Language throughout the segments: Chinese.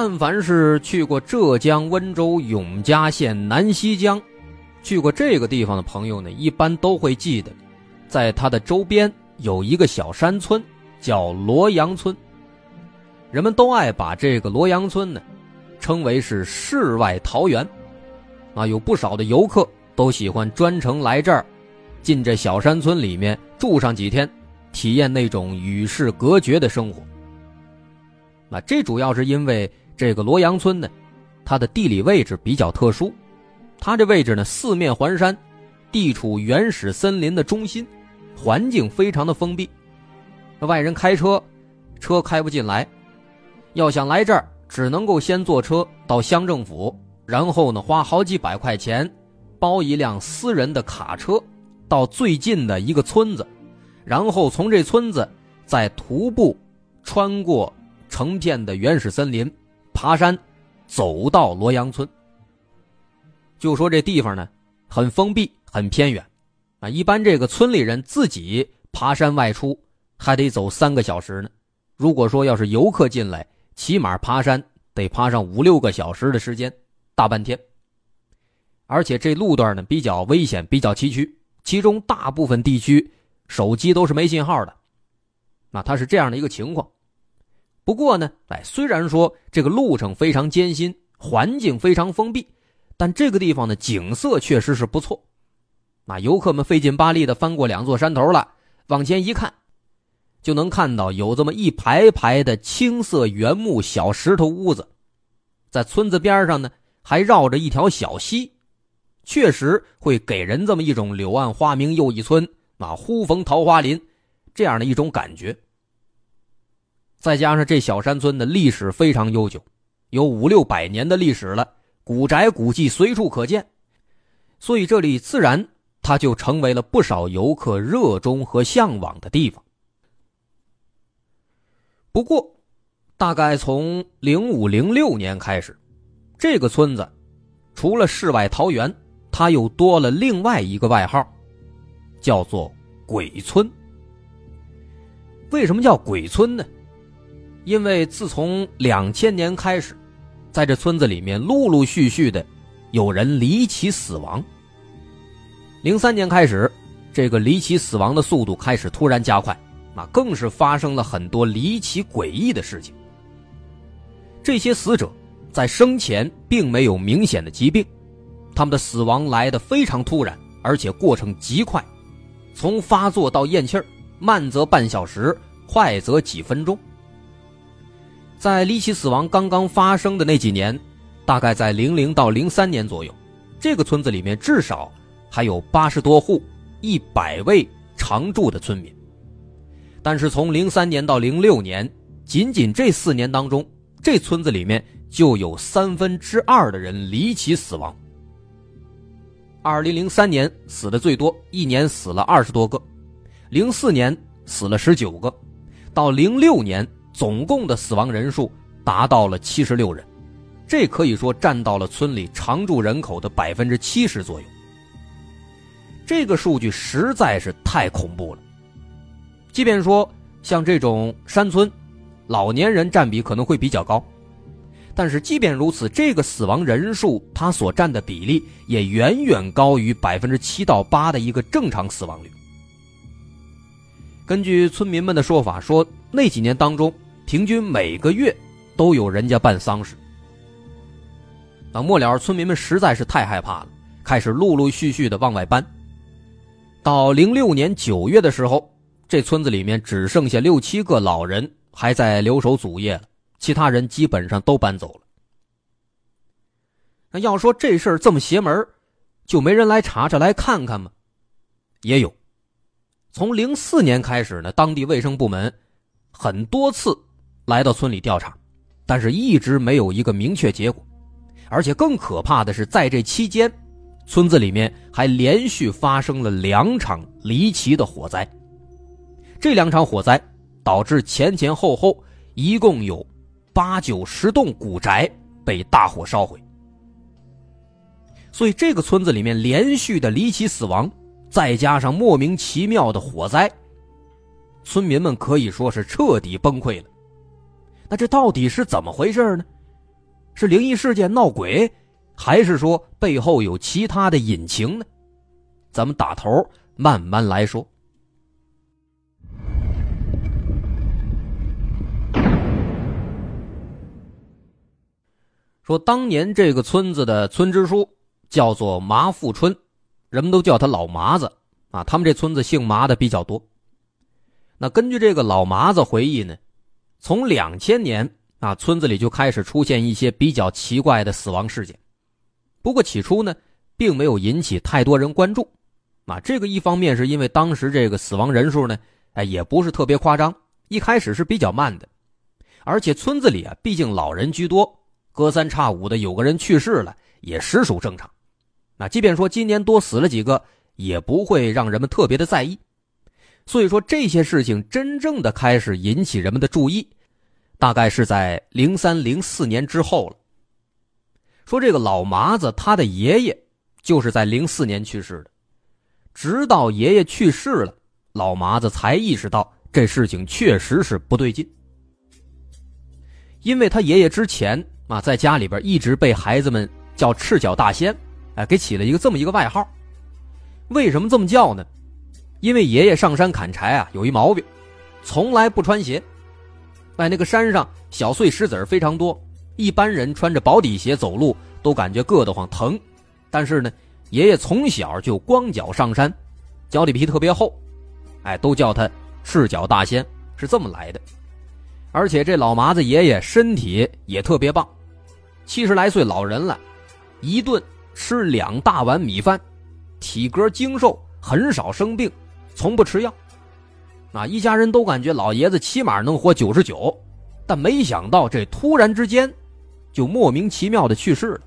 但凡是去过浙江温州永嘉县南溪江，去过这个地方的朋友呢，一般都会记得，在它的周边有一个小山村，叫罗阳村。人们都爱把这个罗阳村呢，称为是世外桃源，啊，有不少的游客都喜欢专程来这儿，进这小山村里面住上几天，体验那种与世隔绝的生活。那这主要是因为这个罗阳村呢，它的地理位置比较特殊，它这位置呢四面环山，地处原始森林的中心，环境非常的封闭。外人开车，车开不进来，要想来这儿，只能够先坐车到乡政府，然后呢花好几百块钱，包一辆私人的卡车，到最近的一个村子，然后从这村子再徒步穿过。成片的原始森林，爬山，走到罗阳村。就说这地方呢，很封闭，很偏远，啊，一般这个村里人自己爬山外出，还得走三个小时呢。如果说要是游客进来，起码爬山得爬上五六个小时的时间，大半天。而且这路段呢比较危险，比较崎岖，其中大部分地区手机都是没信号的，那它是这样的一个情况。不过呢，哎，虽然说这个路程非常艰辛，环境非常封闭，但这个地方的景色确实是不错。啊游客们费劲巴力的翻过两座山头了，往前一看，就能看到有这么一排排的青色原木小石头屋子，在村子边上呢，还绕着一条小溪，确实会给人这么一种“柳暗花明又一村，啊，忽逢桃花林”这样的一种感觉。再加上这小山村的历史非常悠久，有五六百年的历史了，古宅古迹随处可见，所以这里自然它就成为了不少游客热衷和向往的地方。不过，大概从零五零六年开始，这个村子除了世外桃源，它又多了另外一个外号，叫做“鬼村”。为什么叫鬼村呢？因为自从两千年开始，在这村子里面陆陆续续的有人离奇死亡。零三年开始，这个离奇死亡的速度开始突然加快。那更是发生了很多离奇诡异的事情。这些死者在生前并没有明显的疾病，他们的死亡来得非常突然，而且过程极快，从发作到咽气儿，慢则半小时，快则几分钟。在离奇死亡刚刚发生的那几年，大概在零零到零三年左右，这个村子里面至少还有八十多户、一百位常住的村民。但是从零三年到零六年，仅仅这四年当中，这村子里面就有三分之二的人离奇死亡。二零零三年死的最多，一年死了二十多个；零四年死了十九个，到零六年总共的死亡人数达到了七十六人，这可以说占到了村里常住人口的百分之七十左右。这个数据实在是太恐怖了。即便说像这种山村，老年人占比可能会比较高，但是即便如此，这个死亡人数它所占的比例也远远高于百分之七到八的一个正常死亡率。根据村民们的说法，说那几年当中，平均每个月都有人家办丧事。那末了，村民们实在是太害怕了，开始陆陆续续的往外搬。到零六年九月的时候。这村子里面只剩下六七个老人还在留守祖业了，其他人基本上都搬走了。那要说这事儿这么邪门，就没人来查查来看看吗？也有。从零四年开始呢，当地卫生部门很多次来到村里调查，但是一直没有一个明确结果。而且更可怕的是，在这期间，村子里面还连续发生了两场离奇的火灾。这两场火灾导致前前后后一共有八九十栋古宅被大火烧毁，所以这个村子里面连续的离奇死亡，再加上莫名其妙的火灾，村民们可以说是彻底崩溃了。那这到底是怎么回事呢？是灵异事件闹鬼，还是说背后有其他的隐情呢？咱们打头慢慢来说。说当年这个村子的村支书叫做麻富春，人们都叫他老麻子啊。他们这村子姓麻的比较多。那根据这个老麻子回忆呢，从两千年啊，村子里就开始出现一些比较奇怪的死亡事件。不过起初呢，并没有引起太多人关注。啊，这个一方面是因为当时这个死亡人数呢，哎，也不是特别夸张，一开始是比较慢的，而且村子里啊，毕竟老人居多。隔三差五的有个人去世了，也实属正常。那即便说今年多死了几个，也不会让人们特别的在意。所以说这些事情真正的开始引起人们的注意，大概是在零三零四年之后了。说这个老麻子他的爷爷就是在零四年去世的，直到爷爷去世了，老麻子才意识到这事情确实是不对劲，因为他爷爷之前。啊，在家里边一直被孩子们叫赤脚大仙，哎，给起了一个这么一个外号。为什么这么叫呢？因为爷爷上山砍柴啊，有一毛病，从来不穿鞋。哎，那个山上小碎石子儿非常多，一般人穿着薄底鞋走路都感觉硌得慌疼。但是呢，爷爷从小就光脚上山，脚底皮特别厚，哎，都叫他赤脚大仙，是这么来的。而且这老麻子爷爷身体也特别棒，七十来岁老人了，一顿吃两大碗米饭，体格精瘦，很少生病，从不吃药。啊，一家人都感觉老爷子起码能活九十九，但没想到这突然之间，就莫名其妙的去世了。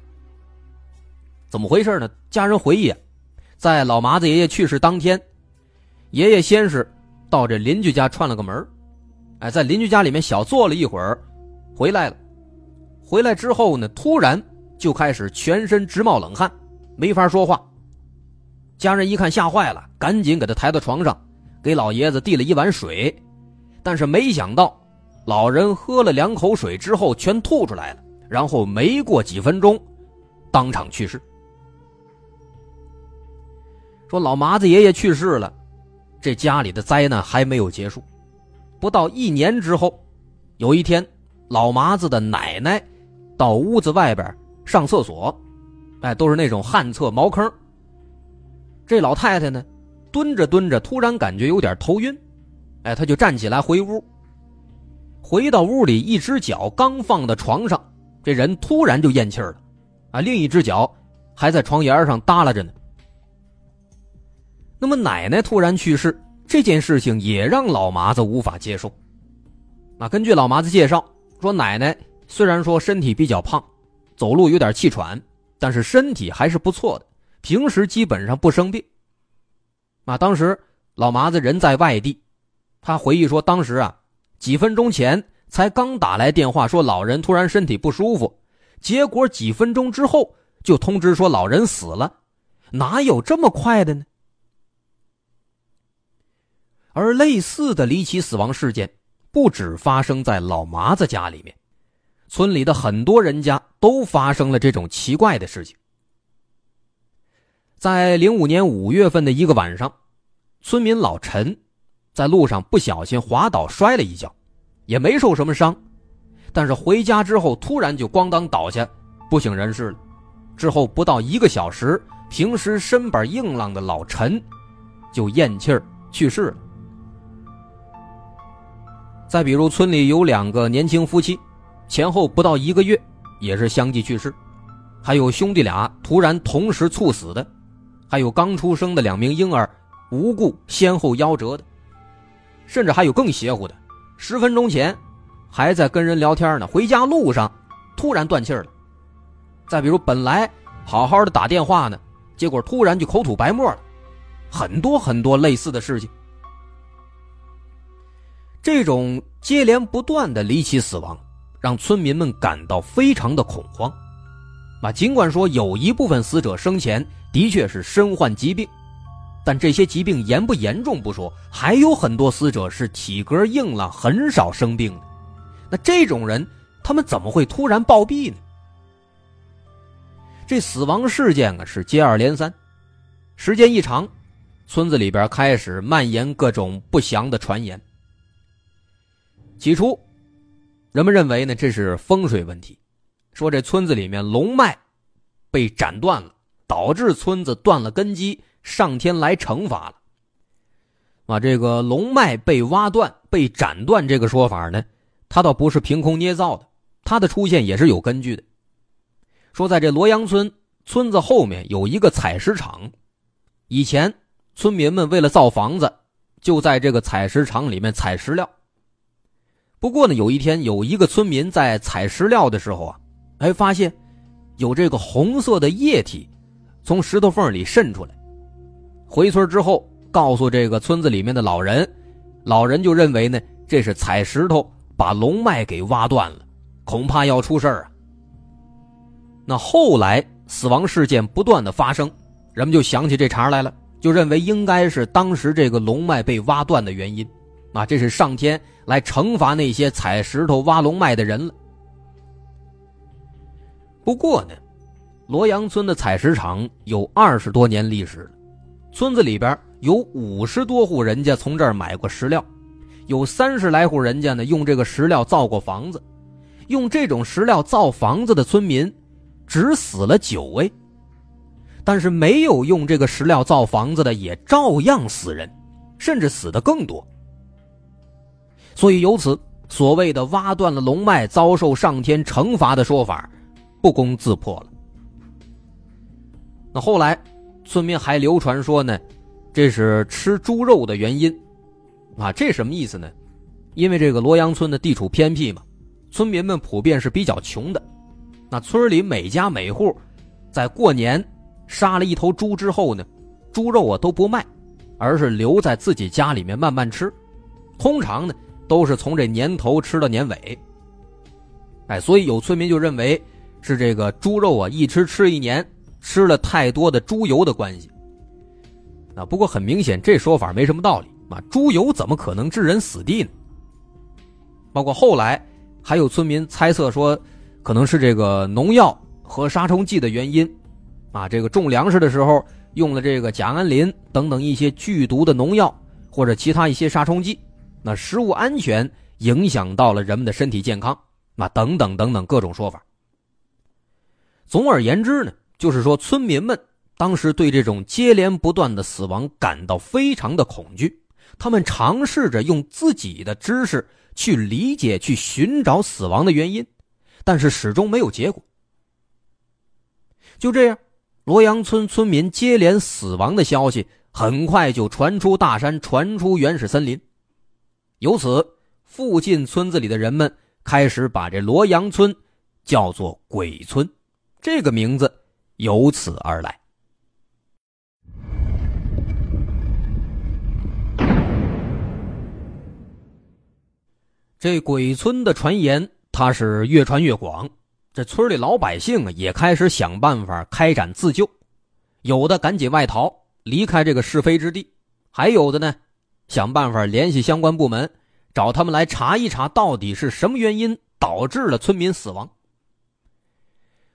怎么回事呢？家人回忆，在老麻子爷爷去世当天，爷爷先是到这邻居家串了个门哎，在邻居家里面小坐了一会儿，回来了。回来之后呢，突然就开始全身直冒冷汗，没法说话。家人一看吓坏了，赶紧给他抬到床上。给老爷子递了一碗水，但是没想到，老人喝了两口水之后全吐出来了，然后没过几分钟，当场去世。说老麻子爷爷去世了，这家里的灾难还没有结束。不到一年之后，有一天，老麻子的奶奶到屋子外边上厕所，哎，都是那种旱厕茅坑。这老太太呢？蹲着蹲着，突然感觉有点头晕，哎，她就站起来回屋。回到屋里，一只脚刚放到床上，这人突然就咽气了，啊，另一只脚还在床沿上耷拉着呢。那么奶奶突然去世这件事情也让老麻子无法接受。啊，根据老麻子介绍说，奶奶虽然说身体比较胖，走路有点气喘，但是身体还是不错的，平时基本上不生病。啊，当时老麻子人在外地，他回忆说，当时啊，几分钟前才刚打来电话说老人突然身体不舒服，结果几分钟之后就通知说老人死了，哪有这么快的呢？而类似的离奇死亡事件不止发生在老麻子家里面，村里的很多人家都发生了这种奇怪的事情。在零五年五月份的一个晚上，村民老陈在路上不小心滑倒摔了一跤，也没受什么伤，但是回家之后突然就咣当倒下，不省人事了。之后不到一个小时，平时身板硬朗的老陈就咽气儿去世了。再比如村里有两个年轻夫妻，前后不到一个月也是相继去世，还有兄弟俩突然同时猝死的。还有刚出生的两名婴儿无故先后夭折的，甚至还有更邪乎的，十分钟前还在跟人聊天呢，回家路上突然断气了。再比如本来好好的打电话呢，结果突然就口吐白沫了，很多很多类似的事情。这种接连不断的离奇死亡，让村民们感到非常的恐慌。啊，尽管说有一部分死者生前。的确是身患疾病，但这些疾病严不严重不说，还有很多死者是体格硬朗，很少生病的。那这种人，他们怎么会突然暴毙呢？这死亡事件啊是接二连三，时间一长，村子里边开始蔓延各种不祥的传言。起初，人们认为呢这是风水问题，说这村子里面龙脉被斩断了。导致村子断了根基，上天来惩罚了。啊，这个龙脉被挖断、被斩断这个说法呢，它倒不是凭空捏造的，它的出现也是有根据的。说在这罗阳村村子后面有一个采石场，以前村民们为了造房子，就在这个采石场里面采石料。不过呢，有一天有一个村民在采石料的时候啊，哎，发现有这个红色的液体。从石头缝里渗出来，回村之后告诉这个村子里面的老人，老人就认为呢，这是采石头把龙脉给挖断了，恐怕要出事啊。那后来死亡事件不断的发生，人们就想起这茬来了，就认为应该是当时这个龙脉被挖断的原因，啊，这是上天来惩罚那些采石头挖龙脉的人了。不过呢。罗阳村的采石场有二十多年历史了，村子里边有五十多户人家从这儿买过石料，有三十来户人家呢用这个石料造过房子，用这种石料造房子的村民只死了九位，但是没有用这个石料造房子的也照样死人，甚至死的更多。所以由此，所谓的挖断了龙脉遭受上天惩罚的说法，不攻自破了。那后来，村民还流传说呢，这是吃猪肉的原因，啊，这什么意思呢？因为这个罗阳村的地处偏僻嘛，村民们普遍是比较穷的，那村里每家每户，在过年杀了一头猪之后呢，猪肉啊都不卖，而是留在自己家里面慢慢吃，通常呢都是从这年头吃到年尾。哎，所以有村民就认为是这个猪肉啊一吃吃一年。吃了太多的猪油的关系，啊，不过很明显，这说法没什么道理啊！猪油怎么可能致人死地呢？包括后来还有村民猜测说，可能是这个农药和杀虫剂的原因，啊，这个种粮食的时候用了这个甲胺磷等等一些剧毒的农药或者其他一些杀虫剂，那食物安全影响到了人们的身体健康，那等等等等各种说法。总而言之呢。就是说，村民们当时对这种接连不断的死亡感到非常的恐惧，他们尝试着用自己的知识去理解、去寻找死亡的原因，但是始终没有结果。就这样，罗阳村村民接连死亡的消息很快就传出大山，传出原始森林，由此，附近村子里的人们开始把这罗阳村叫做“鬼村”，这个名字。由此而来。这鬼村的传言，它是越传越广。这村里老百姓啊，也开始想办法开展自救，有的赶紧外逃，离开这个是非之地；还有的呢，想办法联系相关部门，找他们来查一查，到底是什么原因导致了村民死亡。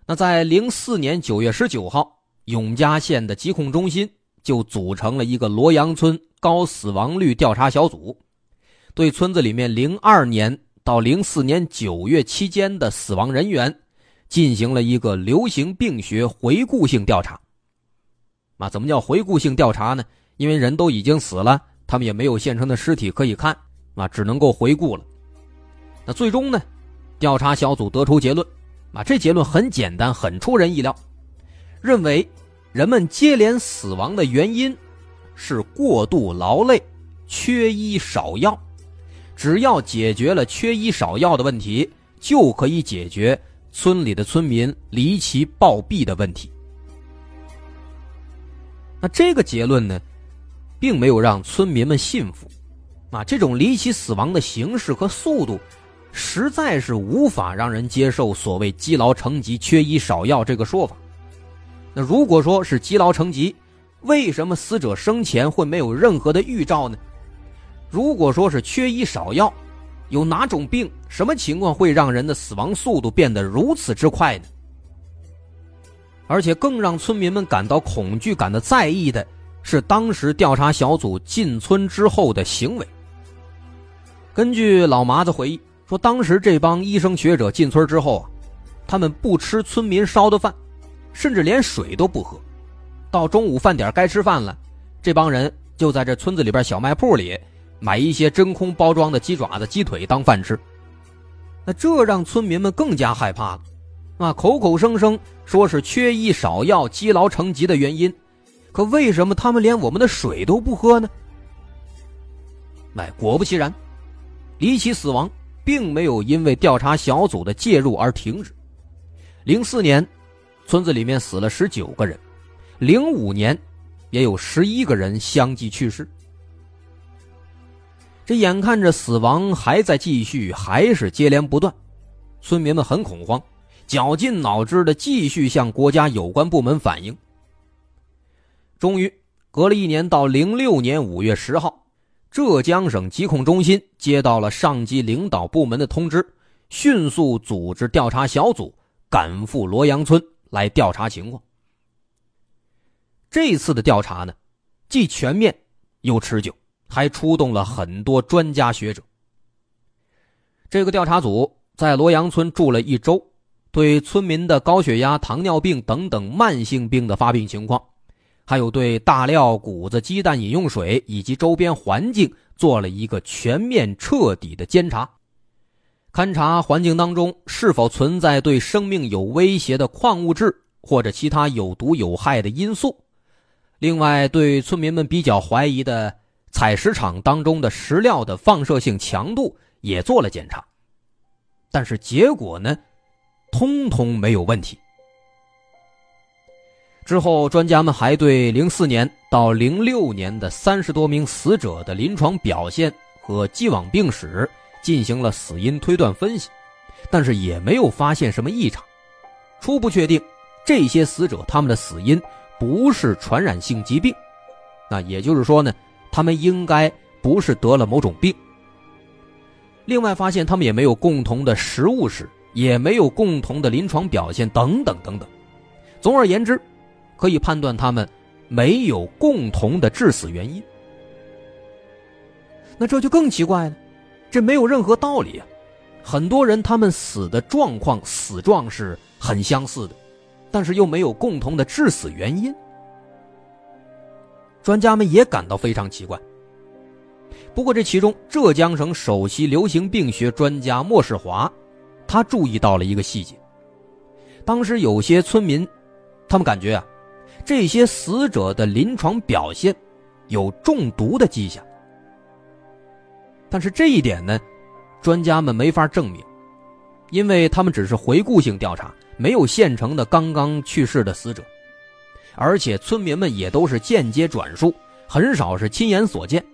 那在零四年九月十九号，永嘉县的疾控中心就组成了一个罗阳村高死亡率调查小组，对村子里面零二年到零四年九月期间的死亡人员进行了一个流行病学回顾性调查。啊，怎么叫回顾性调查呢？因为人都已经死了，他们也没有现成的尸体可以看，啊，只能够回顾了。那最终呢，调查小组得出结论。啊，这结论很简单，很出人意料，认为人们接连死亡的原因是过度劳累、缺医少药。只要解决了缺医少药的问题，就可以解决村里的村民离奇暴毙的问题。那这个结论呢，并没有让村民们信服。啊，这种离奇死亡的形式和速度。实在是无法让人接受所谓积劳成疾、缺医少药这个说法。那如果说是积劳成疾，为什么死者生前会没有任何的预兆呢？如果说是缺医少药，有哪种病、什么情况会让人的死亡速度变得如此之快呢？而且更让村民们感到恐惧、感到在意的是，当时调查小组进村之后的行为。根据老麻子回忆。说当时这帮医生学者进村之后啊，他们不吃村民烧的饭，甚至连水都不喝。到中午饭点该吃饭了，这帮人就在这村子里边小卖铺里买一些真空包装的鸡爪子、鸡腿当饭吃。那这让村民们更加害怕了，啊，口口声声说是缺医少药、积劳成疾的原因，可为什么他们连我们的水都不喝呢？哎，果不其然，离奇死亡。并没有因为调查小组的介入而停止。零四年，村子里面死了十九个人；零五年，也有十一个人相继去世。这眼看着死亡还在继续，还是接连不断，村民们很恐慌，绞尽脑汁的继续向国家有关部门反映。终于，隔了一年，到零六年五月十号。浙江省疾控中心接到了上级领导部门的通知，迅速组织调查小组赶赴罗阳村来调查情况。这次的调查呢，既全面又持久，还出动了很多专家学者。这个调查组在罗阳村住了一周，对村民的高血压、糖尿病等等慢性病的发病情况。还有对大料、谷子、鸡蛋、饮用水以及周边环境做了一个全面彻底的监察，勘察环境当中是否存在对生命有威胁的矿物质或者其他有毒有害的因素。另外，对村民们比较怀疑的采石场当中的石料的放射性强度也做了检查，但是结果呢，通通没有问题。之后，专家们还对零四年到零六年的三十多名死者的临床表现和既往病史进行了死因推断分析，但是也没有发现什么异常，初步确定这些死者他们的死因不是传染性疾病，那也就是说呢，他们应该不是得了某种病。另外，发现他们也没有共同的食物史，也没有共同的临床表现等等等等。总而言之。可以判断他们没有共同的致死原因，那这就更奇怪了，这没有任何道理啊！很多人他们死的状况、死状是很相似的，但是又没有共同的致死原因，专家们也感到非常奇怪。不过这其中，浙江省首席流行病学专家莫世华，他注意到了一个细节：当时有些村民，他们感觉啊。这些死者的临床表现有中毒的迹象，但是这一点呢，专家们没法证明，因为他们只是回顾性调查，没有现成的刚刚去世的死者，而且村民们也都是间接转述，很少是亲眼所见，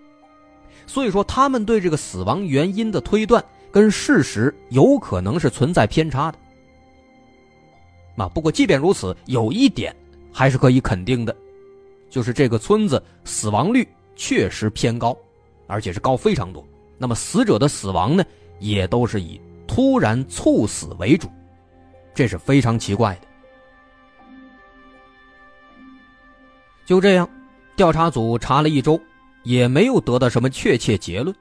所以说他们对这个死亡原因的推断跟事实有可能是存在偏差的。啊，不过即便如此，有一点。还是可以肯定的，就是这个村子死亡率确实偏高，而且是高非常多。那么死者的死亡呢，也都是以突然猝死为主，这是非常奇怪的。就这样，调查组查了一周，也没有得到什么确切结论。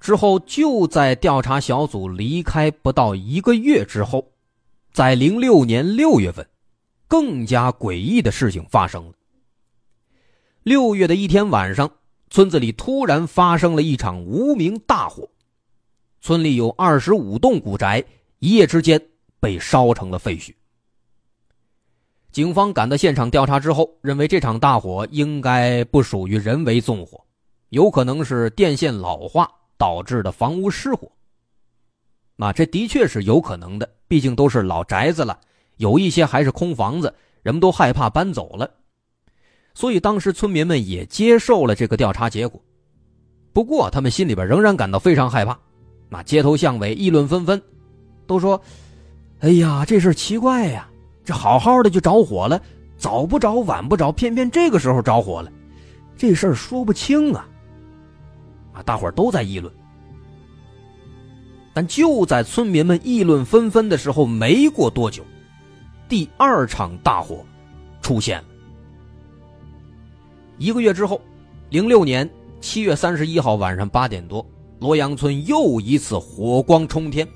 之后，就在调查小组离开不到一个月之后，在零六年六月份。更加诡异的事情发生了。六月的一天晚上，村子里突然发生了一场无名大火，村里有二十五栋古宅，一夜之间被烧成了废墟。警方赶到现场调查之后，认为这场大火应该不属于人为纵火，有可能是电线老化导致的房屋失火。那这的确是有可能的，毕竟都是老宅子了。有一些还是空房子，人们都害怕搬走了，所以当时村民们也接受了这个调查结果。不过，他们心里边仍然感到非常害怕。那街头巷尾议论纷纷，都说：“哎呀，这事奇怪呀！这好好的就着火了，早不着晚不着，偏偏这个时候着火了，这事儿说不清啊！”啊，大伙都在议论。但就在村民们议论纷纷的时候，没过多久。第二场大火出现。一个月之后，零六年七月三十一号晚上八点多，罗阳村又一次火光冲天。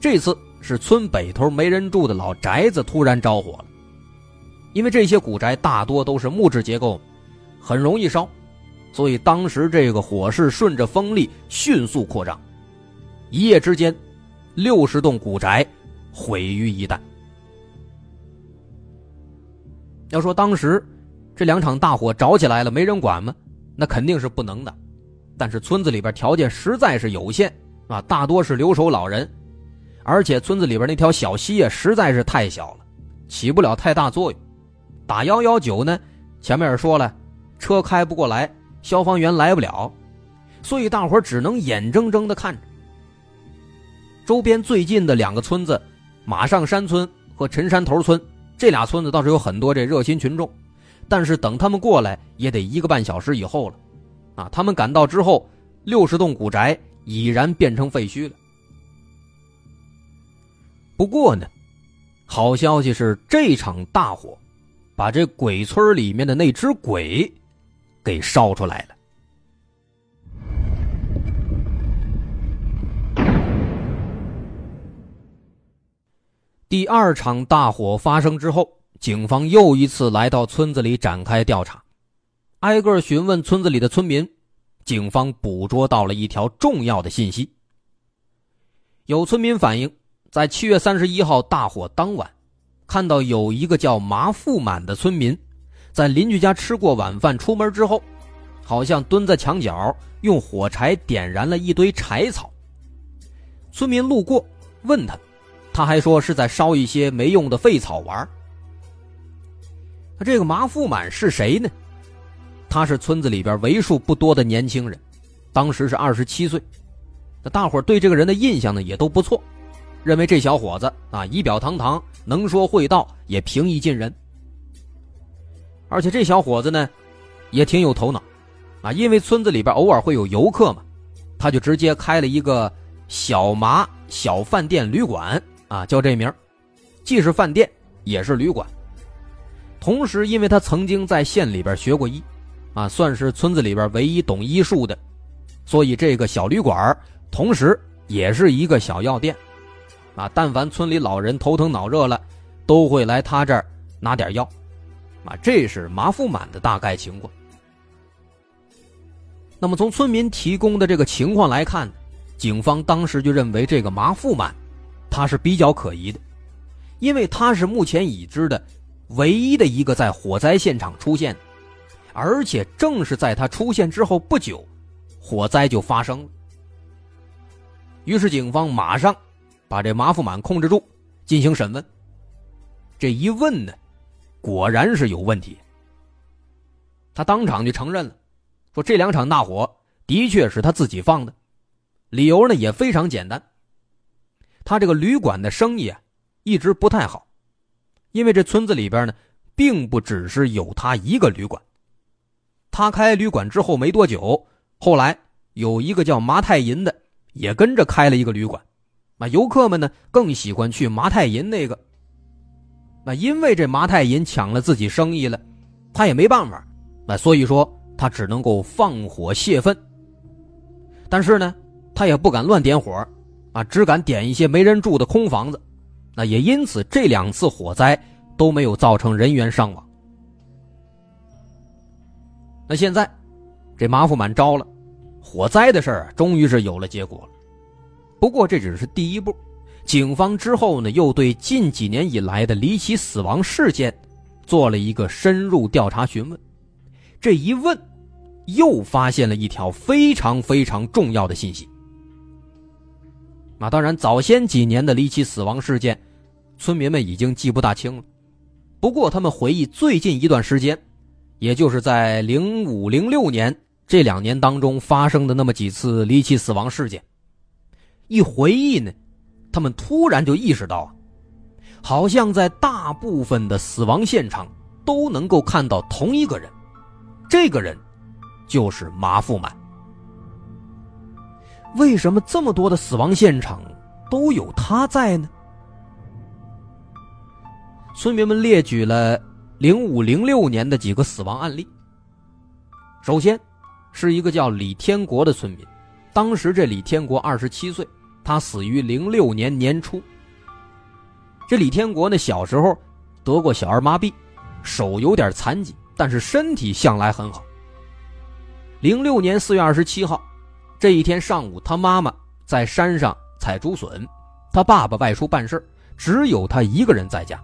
这次是村北头没人住的老宅子突然着火了。因为这些古宅大多都是木质结构，很容易烧，所以当时这个火势顺着风力迅速扩张，一夜之间，六十栋古宅毁于一旦。要说当时这两场大火着起来了，没人管吗？那肯定是不能的。但是村子里边条件实在是有限啊，大多是留守老人，而且村子里边那条小溪啊实在是太小了，起不了太大作用。打幺幺九呢，前面也说了，车开不过来，消防员来不了，所以大伙只能眼睁睁的看着。周边最近的两个村子，马上山村和陈山头村。这俩村子倒是有很多这热心群众，但是等他们过来也得一个半小时以后了，啊，他们赶到之后，六十栋古宅已然变成废墟了。不过呢，好消息是这场大火，把这鬼村里面的那只鬼，给烧出来了。第二场大火发生之后，警方又一次来到村子里展开调查，挨个询问村子里的村民，警方捕捉到了一条重要的信息。有村民反映，在七月三十一号大火当晚，看到有一个叫麻富满的村民，在邻居家吃过晚饭出门之后，好像蹲在墙角用火柴点燃了一堆柴草。村民路过问他，他还说是在烧一些没用的废草玩。那这个麻富满是谁呢？他是村子里边为数不多的年轻人，当时是二十七岁。那大伙对这个人的印象呢也都不错，认为这小伙子啊仪表堂堂，能说会道，也平易近人。而且这小伙子呢也挺有头脑，啊，因为村子里边偶尔会有游客嘛，他就直接开了一个小麻小饭店旅馆啊，叫这名既是饭店也是旅馆。同时，因为他曾经在县里边学过医。啊，算是村子里边唯一懂医术的，所以这个小旅馆同时也是一个小药店。啊，但凡村里老人头疼脑热了，都会来他这儿拿点药。啊，这是麻富满的大概情况。那么从村民提供的这个情况来看，警方当时就认为这个麻富满他是比较可疑的，因为他是目前已知的唯一的一个在火灾现场出现。而且正是在他出现之后不久，火灾就发生了。于是警方马上把这马富满控制住，进行审问。这一问呢，果然是有问题。他当场就承认了，说这两场大火的确是他自己放的，理由呢也非常简单。他这个旅馆的生意啊一直不太好，因为这村子里边呢并不只是有他一个旅馆。他开旅馆之后没多久，后来有一个叫麻太银的也跟着开了一个旅馆，那游客们呢更喜欢去麻太银那个。那因为这麻太银抢了自己生意了，他也没办法，那所以说他只能够放火泄愤。但是呢，他也不敢乱点火，啊，只敢点一些没人住的空房子，那也因此这两次火灾都没有造成人员伤亡。那现在，这马富满招了，火灾的事儿终于是有了结果了。不过这只是第一步，警方之后呢，又对近几年以来的离奇死亡事件做了一个深入调查询问。这一问，又发现了一条非常非常重要的信息。那当然，早先几年的离奇死亡事件，村民们已经记不大清了。不过他们回忆最近一段时间。也就是在零五零六年这两年当中发生的那么几次离奇死亡事件，一回忆呢，他们突然就意识到啊，好像在大部分的死亡现场都能够看到同一个人，这个人就是马富满。为什么这么多的死亡现场都有他在呢？村民们列举了。零五零六年的几个死亡案例。首先，是一个叫李天国的村民，当时这李天国二十七岁，他死于零六年年初。这李天国呢，小时候得过小儿麻痹，手有点残疾，但是身体向来很好。零六年四月二十七号，这一天上午，他妈妈在山上采竹笋，他爸爸外出办事，只有他一个人在家。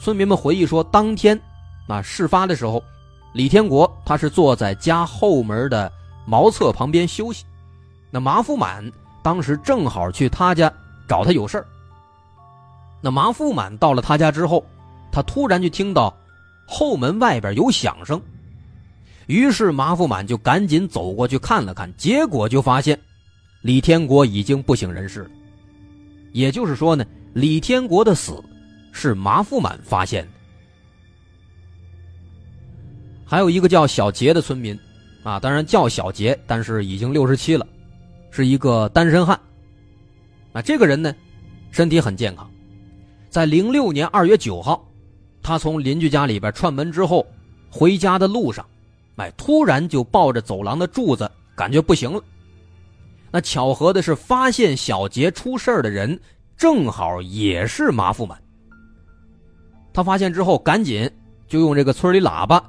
村民们回忆说，当天，啊，事发的时候，李天国他是坐在家后门的茅厕旁边休息。那马富满当时正好去他家找他有事那马富满到了他家之后，他突然就听到后门外边有响声，于是马富满就赶紧走过去看了看，结果就发现李天国已经不省人事了。也就是说呢，李天国的死。是麻富满发现的。还有一个叫小杰的村民，啊，当然叫小杰，但是已经六十七了，是一个单身汉。啊，这个人呢，身体很健康，在零六年二月九号，他从邻居家里边串门之后，回家的路上，哎，突然就抱着走廊的柱子，感觉不行了。那巧合的是，发现小杰出事的人，正好也是麻富满。他发现之后，赶紧就用这个村里喇叭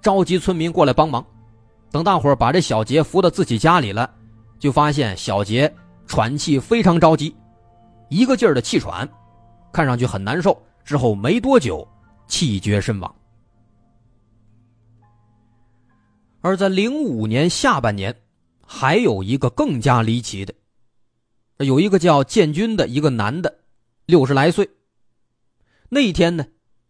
召集村民过来帮忙。等大伙把这小杰扶到自己家里了，就发现小杰喘气非常着急，一个劲儿的气喘，看上去很难受。之后没多久，气绝身亡。而在零五年下半年，还有一个更加离奇的，有一个叫建军的一个男的，六十来岁。那一天呢，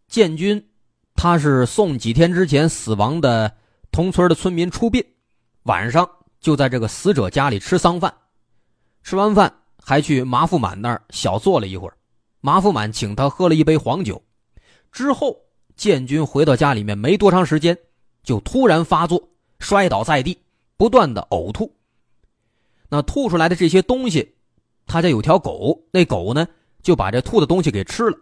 建军他是送几天之前死亡的同村的村民出殡，晚上就在这个死者家里吃丧饭，吃完饭还去马富满那儿小坐了一会儿，马富满请他喝了一杯黄酒，之后建军回到家里面没多长时间，就突然发作。摔倒在地，不断的呕吐。那吐出来的这些东西，他家有条狗，那狗呢就把这吐的东西给吃了。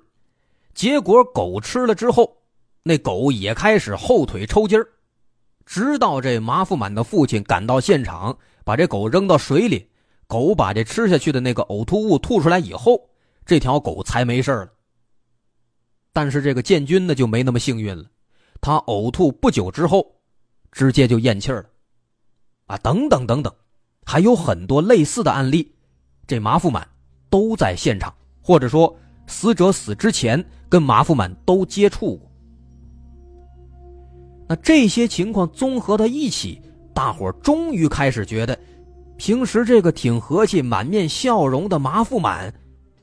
结果狗吃了之后，那狗也开始后腿抽筋儿。直到这马富满的父亲赶到现场，把这狗扔到水里，狗把这吃下去的那个呕吐物吐出来以后，这条狗才没事了。但是这个建军呢就没那么幸运了，他呕吐不久之后。直接就咽气儿了，啊，等等等等，还有很多类似的案例，这麻富满都在现场，或者说死者死之前跟麻富满都接触过。那这些情况综合到一起，大伙终于开始觉得，平时这个挺和气、满面笑容的麻富满，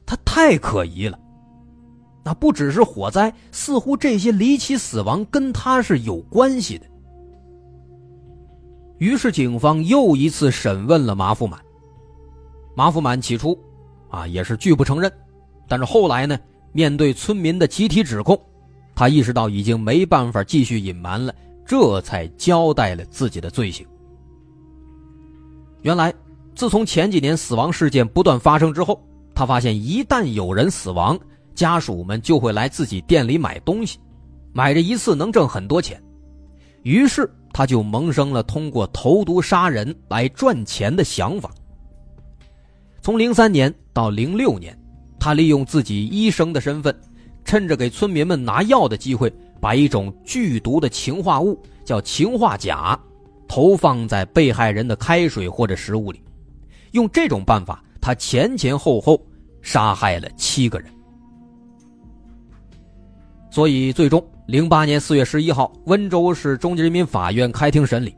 他太可疑了。那不只是火灾，似乎这些离奇死亡跟他是有关系的。于是，警方又一次审问了马富满。马富满起初，啊，也是拒不承认，但是后来呢，面对村民的集体指控，他意识到已经没办法继续隐瞒了，这才交代了自己的罪行。原来，自从前几年死亡事件不断发生之后，他发现一旦有人死亡，家属们就会来自己店里买东西，买这一次能挣很多钱，于是。他就萌生了通过投毒杀人来赚钱的想法。从零三年到零六年，他利用自己医生的身份，趁着给村民们拿药的机会，把一种剧毒的氰化物叫氰化钾，投放在被害人的开水或者食物里。用这种办法，他前前后后杀害了七个人。所以最终。零八年四月十一号，温州市中级人民法院开庭审理，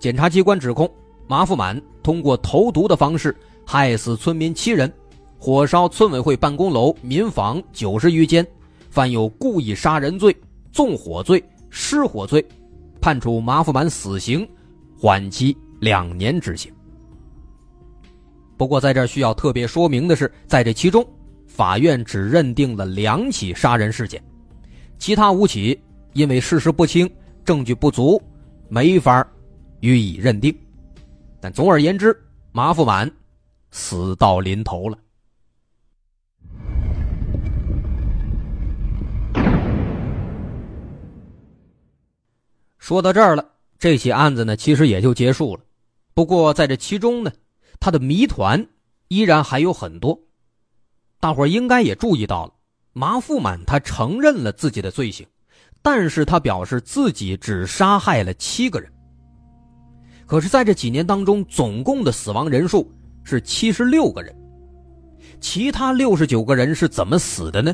检察机关指控马富满通过投毒的方式害死村民七人，火烧村委会办公楼、民房九十余间，犯有故意杀人罪、纵火罪、失火罪，判处马富满死刑，缓期两年执行。不过，在这需要特别说明的是，在这其中，法院只认定了两起杀人事件。其他五起因为事实不清、证据不足，没法予以认定。但总而言之，马富满死到临头了。说到这儿了，这起案子呢，其实也就结束了。不过在这其中呢，他的谜团依然还有很多。大伙应该也注意到了。马富满他承认了自己的罪行，但是他表示自己只杀害了七个人。可是，在这几年当中，总共的死亡人数是七十六个人，其他六十九个人是怎么死的呢？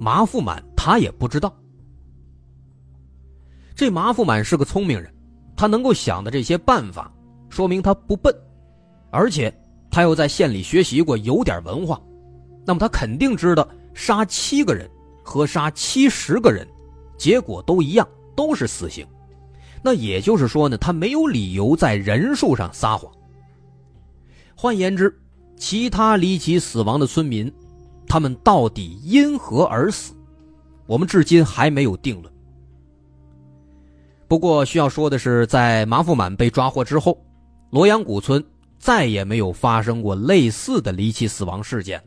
马富满他也不知道。这马富满是个聪明人，他能够想的这些办法，说明他不笨，而且他又在县里学习过，有点文化，那么他肯定知道。杀七个人和杀七十个人，结果都一样，都是死刑。那也就是说呢，他没有理由在人数上撒谎。换言之，其他离奇死亡的村民，他们到底因何而死，我们至今还没有定论。不过需要说的是，在马富满被抓获之后，罗阳古村再也没有发生过类似的离奇死亡事件。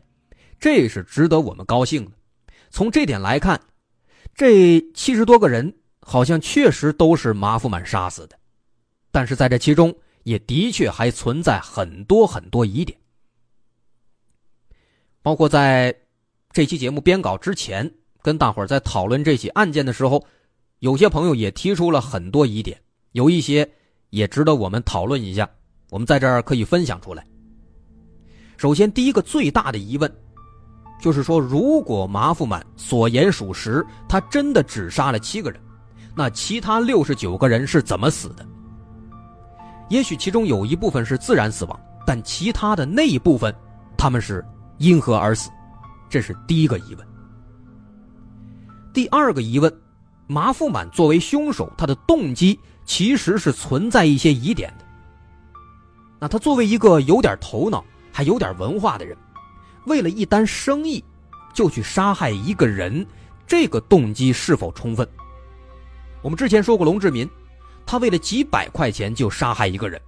这是值得我们高兴的。从这点来看，这七十多个人好像确实都是马富满杀死的，但是在这其中也的确还存在很多很多疑点。包括在这期节目编稿之前，跟大伙在讨论这起案件的时候，有些朋友也提出了很多疑点，有一些也值得我们讨论一下。我们在这儿可以分享出来。首先，第一个最大的疑问，就是说，如果麻富满所言属实，他真的只杀了七个人，那其他六十九个人是怎么死的？也许其中有一部分是自然死亡，但其他的那一部分，他们是因何而死？这是第一个疑问。第二个疑问，马富满作为凶手，他的动机其实是存在一些疑点的。那他作为一个有点头脑还有点文化的人，为了一单生意，就去杀害一个人，这个动机是否充分？我们之前说过，龙志民，他为了几百块钱就杀害一个人，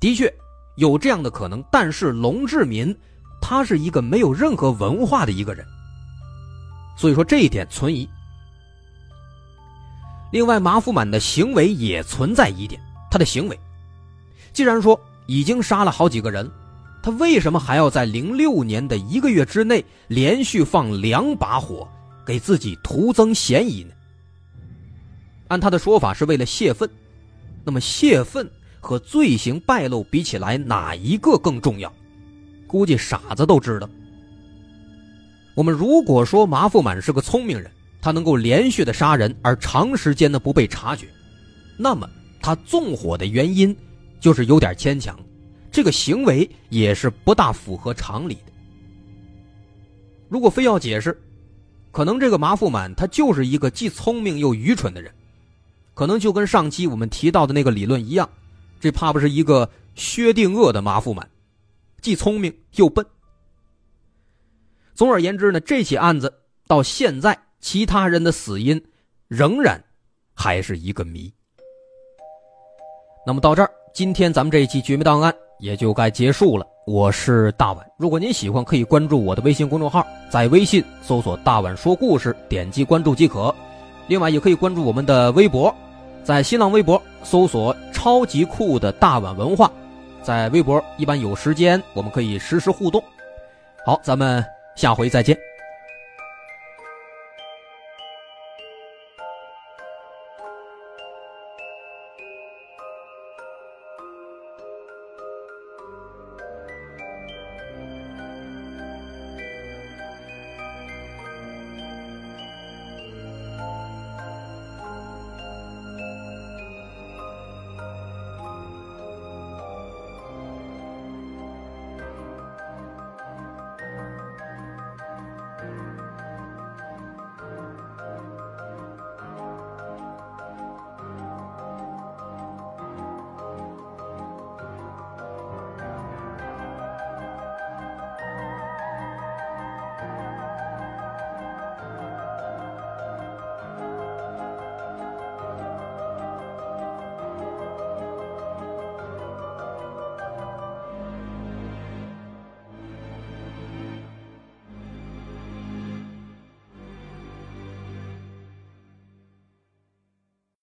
的确有这样的可能。但是龙志民，他是一个没有任何文化的一个人，所以说这一点存疑。另外，马福满的行为也存在疑点，他的行为，既然说。已经杀了好几个人，他为什么还要在零六年的一个月之内连续放两把火，给自己徒增嫌疑呢？按他的说法是为了泄愤，那么泄愤和罪行败露比起来，哪一个更重要？估计傻子都知道。我们如果说马富满是个聪明人，他能够连续的杀人而长时间的不被察觉，那么他纵火的原因？就是有点牵强，这个行为也是不大符合常理的。如果非要解释，可能这个马富满他就是一个既聪明又愚蠢的人，可能就跟上期我们提到的那个理论一样，这怕不是一个薛定谔的马富满，既聪明又笨。总而言之呢，这起案子到现在，其他人的死因仍然还是一个谜。那么到这儿。今天咱们这一期《绝密档案》也就该结束了。我是大碗，如果您喜欢，可以关注我的微信公众号，在微信搜索“大碗说故事”，点击关注即可。另外，也可以关注我们的微博，在新浪微博搜索“超级酷的大碗文化”。在微博一般有时间，我们可以实时互动。好，咱们下回再见。